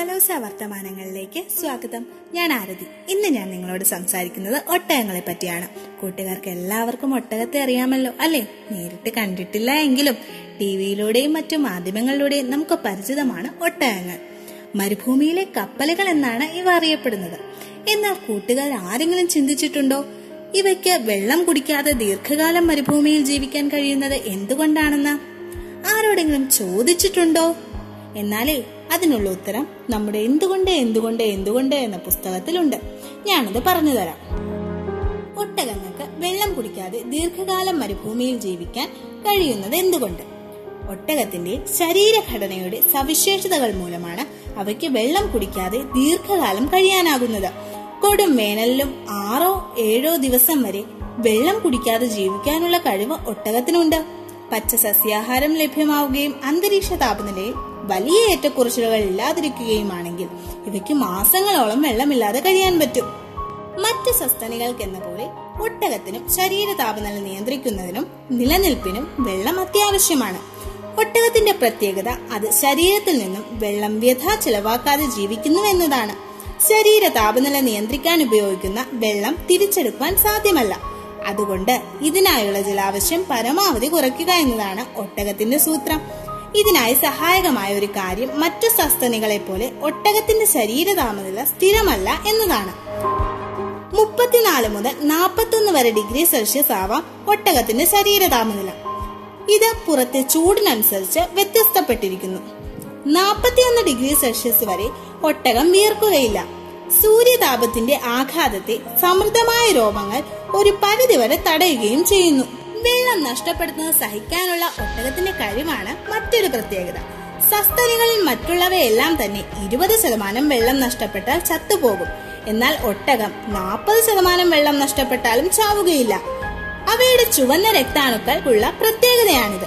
കലോസ വർത്തമാനങ്ങളിലേക്ക് സ്വാഗതം. ഞാൻ ആരതി. ഇന്ന് ഞാൻ നിങ്ങളോട് സംസാരിക്കുന്നത് ഒട്ടകങ്ങളെ പറ്റിയാണ്. കൂട്ടുകാർക്ക് എല്ലാവർക്കും ഒട്ടകത്തെ അറിയാമല്ലോ അല്ലെ? നേരിട്ട് കണ്ടിട്ടില്ല എങ്കിലും ടി വിയിലൂടെയും മറ്റു മാധ്യമങ്ങളിലൂടെയും നമുക്ക് പരിചിതമാണ് ഒട്ടകങ്ങൾ. മരുഭൂമിയിലെ കപ്പലുകൾ എന്നാണ് ഇവ അറിയപ്പെടുന്നത്. എന്നാൽ കൂട്ടുകാർ ആരെങ്കിലും ചിന്തിച്ചിട്ടുണ്ടോ? ഇവയ്ക്ക് വെള്ളം കുടിക്കാതെ ദീർഘകാലം മരുഭൂമിയിൽ ജീവിക്കാൻ കഴിയുന്നത് എന്തുകൊണ്ടാണെന്ന്? ആരോടെങ്കിലും ചോദിച്ചിട്ടുണ്ടോ? എന്നാലേ അതിനുള്ള ഉത്തരം നമ്മുടെ എന്തുകൊണ്ട് എന്തുകൊണ്ട് എന്തുകൊണ്ട് എന്ന പുസ്തകത്തിലുണ്ട്. ഞാനത് പറഞ്ഞു തരാം. ഒട്ടകങ്ങൾക്ക് വെള്ളം കുടിക്കാതെ ദീർഘകാലം മരുഭൂമിയിൽ ജീവിക്കാൻ കഴിയുന്നത് എന്തുകൊണ്ട്? ഒട്ടകത്തിന്റെ ശരീരഘടനയുടെ സവിശേഷതകൾ മൂലമാണ് അവയ്ക്ക് വെള്ളം കുടിക്കാതെ ദീർഘകാലം കഴിയാനാകുന്നത്. കൊടും വേനലിലും ആറോ ഏഴോ ദിവസം വരെ വെള്ളം കുടിക്കാതെ ജീവിക്കാനുള്ള കഴിവ് ഒട്ടകത്തിനുണ്ട്. പച്ച സസ്യാഹാരം ലഭ്യമാവുകയും അന്തരീക്ഷ താപനിലയിൽ വലിയ ഏറ്റക്കുറച്ചിലുകൾ ഇല്ലാതിരിക്കുകയുമാണെങ്കിൽ ഇവയ്ക്ക് മാസങ്ങളോളം വെള്ളമില്ലാതെ കഴിയാൻ പറ്റും. മറ്റ് സസ്തനികൾക്കെന്ന പോലെ ഒട്ടകത്തിനും ശരീര താപനില നിയന്ത്രിക്കുന്നതിനും നിലനിൽപ്പിനും വെള്ളം അത്യാവശ്യമാണ്. ഒട്ടകത്തിന്റെ പ്രത്യേകത അത് ശരീരത്തിൽ നിന്നും വെള്ളം വ്യഥാ ചിലവാക്കാതെ ജീവിക്കുന്നു എന്നതാണ്. ശരീര താപനില നിയന്ത്രിക്കാൻ ഉപയോഗിക്കുന്ന വെള്ളം തിരിച്ചെടുക്കാൻ സാധ്യമല്ല. അതുകൊണ്ട് ഇതിനായുള്ള ജലാവശ്യം പരമാവധി കുറയ്ക്കുക എന്നതാണ് ഒട്ടകത്തിന്റെ സൂത്രം. ഇതിനായി സഹായകമായ ഒരു കാര്യം മറ്റു സസ്തനികളെ പോലെ ഒട്ടകത്തിന്റെ ശരീര താപനില സ്ഥിരമല്ല എന്നതാണ്. മുപ്പത്തിനാല് മുതൽ നാൽപ്പത്തൊന്ന് വരെ ഡിഗ്രി സെൽഷ്യസ് ആവാം ഒട്ടകത്തിന്റെ ശരീര താപനില ഇത് പുറത്തെ ചൂടിനനുസരിച്ച് വ്യത്യസ്തപ്പെട്ടിരിക്കുന്നു. നാൽപ്പത്തിയൊന്ന് ഡിഗ്രി സെൽഷ്യസ് വരെ ഒട്ടകം വിയർക്കുകയില്ല. സൂര്യതാപത്തിന്റെ ആഘാതത്തെ സമൃദ്ധമായ രോമങ്ങൾ ഒരു പരിധിവരെ തടയുകയും ചെയ്യുന്നു. വെള്ളം നഷ്ടപ്പെടുന്നത് സഹിക്കാനുള്ള ഒട്ടകത്തിന്റെ കഴിവാണ് മറ്റൊരു പ്രത്യേകത. സസ്തനികളിൽ മറ്റുള്ളവയെല്ലാം തന്നെ ഇരുപത് ശതമാനം വെള്ളം നഷ്ടപ്പെട്ടാൽ ചത്തുപോകും. എന്നാൽ ഒട്ടകം നാൽപ്പത് ശതമാനം വെള്ളം നഷ്ടപ്പെട്ടാലും ചാവുകയില്ല. അവയുടെ ചുവന്ന രക്താണുക്കൾ ഉള്ള പ്രത്യേകതയാണിത്.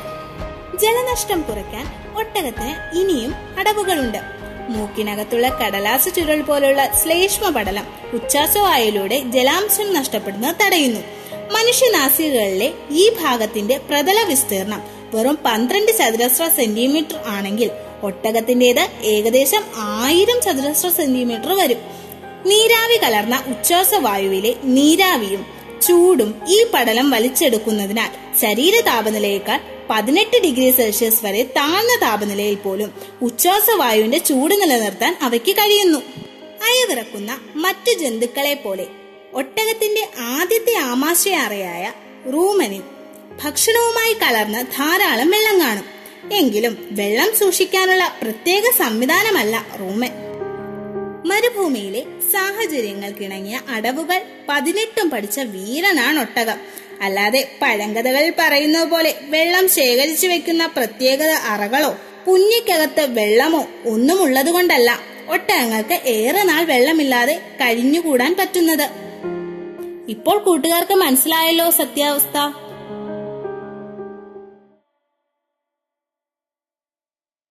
ജലനഷ്ടം കുറയ്ക്കാൻ ഒട്ടകത്തിന് ഇനിയും അടവുകളുണ്ട്. മൂക്കിനകത്തുള്ള കടലാസ് ചുരുൾ പോലുള്ള ശ്ലേഷ്മ പടലം ഉച്ഛ്വാസവായുവിലൂടെ ജലാംശം നഷ്ടപ്പെടുന്നത് തടയുന്നു. മനുഷ്യനാസികകളിലെ ഈ ഭാഗത്തിന്റെ പ്രതല വിസ്തീർണം വെറും പന്ത്രണ്ട് ചതുരശ്ര സെന്റിമീറ്റർ ആണെങ്കിൽ ഒട്ടകത്തിന്റേത് ഏകദേശം ആയിരം ചതുരശ്ര സെന്റിമീറ്റർ വരും. നീരാവി കലർന്ന ഉച്ഛ്വാസവായുവിലെ നീരാവിയും ചൂടും ഈ പടലം വലിച്ചെടുക്കുന്നതിനാൽ ശരീര താപനിലയേക്കാൾ പതിനെട്ട് ഡിഗ്രി സെൽഷ്യസ് വരെ താഴ്ന്ന താപനിലയിൽ പോലും ഉച്ഛ്വാസവായുവിന്റെ ചൂട് നിലനിർത്താൻ അവയ്ക്ക് കഴിയുന്നു. അയവിറക്കുന്ന മറ്റു ജന്തുക്കളെ പോലെ ഒട്ടകത്തിന്റെ ആദ്യത്തെ ആമാശയറയായ റൂമനിൽ ഭക്ഷണവുമായി കലർന്ന് ധാരാളം വെള്ളം കാണും. എങ്കിലും വെള്ളം സൂക്ഷിക്കാനുള്ള പ്രത്യേക സംവിധാനമല്ല റൂമൻ. മരുഭൂമിയിലെ സാഹചര്യങ്ങൾക്കിണങ്ങിയ അടവുകൾ പതിനെട്ടും പഠിച്ച വീരനാണ് ഒട്ടകം. അല്ലാതെ പഴങ്കഥകളിൽ പറയുന്നത് പോലെ വെള്ളം ശേഖരിച്ചു വെക്കുന്ന പ്രത്യേകത അറകളോ പുഞ്ഞിക്കകത്ത് വെള്ളമോ ഒന്നും ഉള്ളതുകൊണ്ടല്ല ഒട്ടകങ്ങൾക്ക് ഏറെ നാൾ വെള്ളമില്ലാതെ കഴിഞ്ഞുകൂടാൻ പറ്റുന്നത്. ഇപ്പോൾ കൂട്ടുകാർക്ക് മനസ്സിലായല്ലോ സത്യാവസ്ഥ.